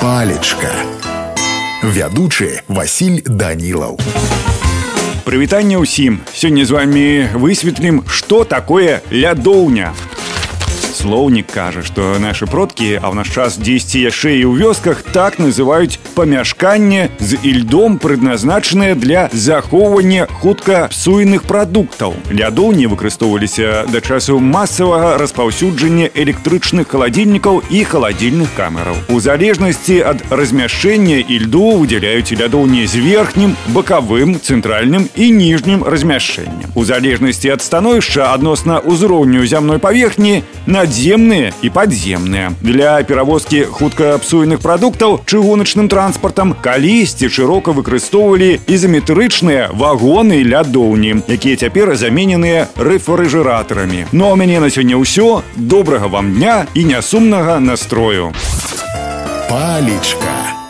палечка вядучы Васіль данілаў Прывітанне ўсім сёння з вами высветлім што такое лядоўня Слоўнік кажа, што нашы продкі, а ў наш час дзесьці яшчэ і ў вёсках так называюць памяшканне з ільдом, прыдназначанае для захоўвання хутка псуйных прадуктаў. Лядоўні выкарыстоўваліся да часу масавага распаўсюджання электрычных халадзільнікаў і халадзільных камераў. У залежнасці ад размяшчэння ільду выдзяляюць лядоўні з верхнім, бакавым, цэнтральным і ніжнім размяшчэннем. У залежнасці ад становішча адносна ўзроўню зямной паверхні на надземныя і падземныя. Для перавозкі хуткапсуйных прадуктаў чыгуначным транспартам калісьці шырока выкарыстоўвалі ізаметрычныя вагоны лядоўні, якія цяпер замененыя рэфрыжэратарамі. Ну а у мяне на сёння ўсё добрага вам дня і нясумнага настрою. Палічка.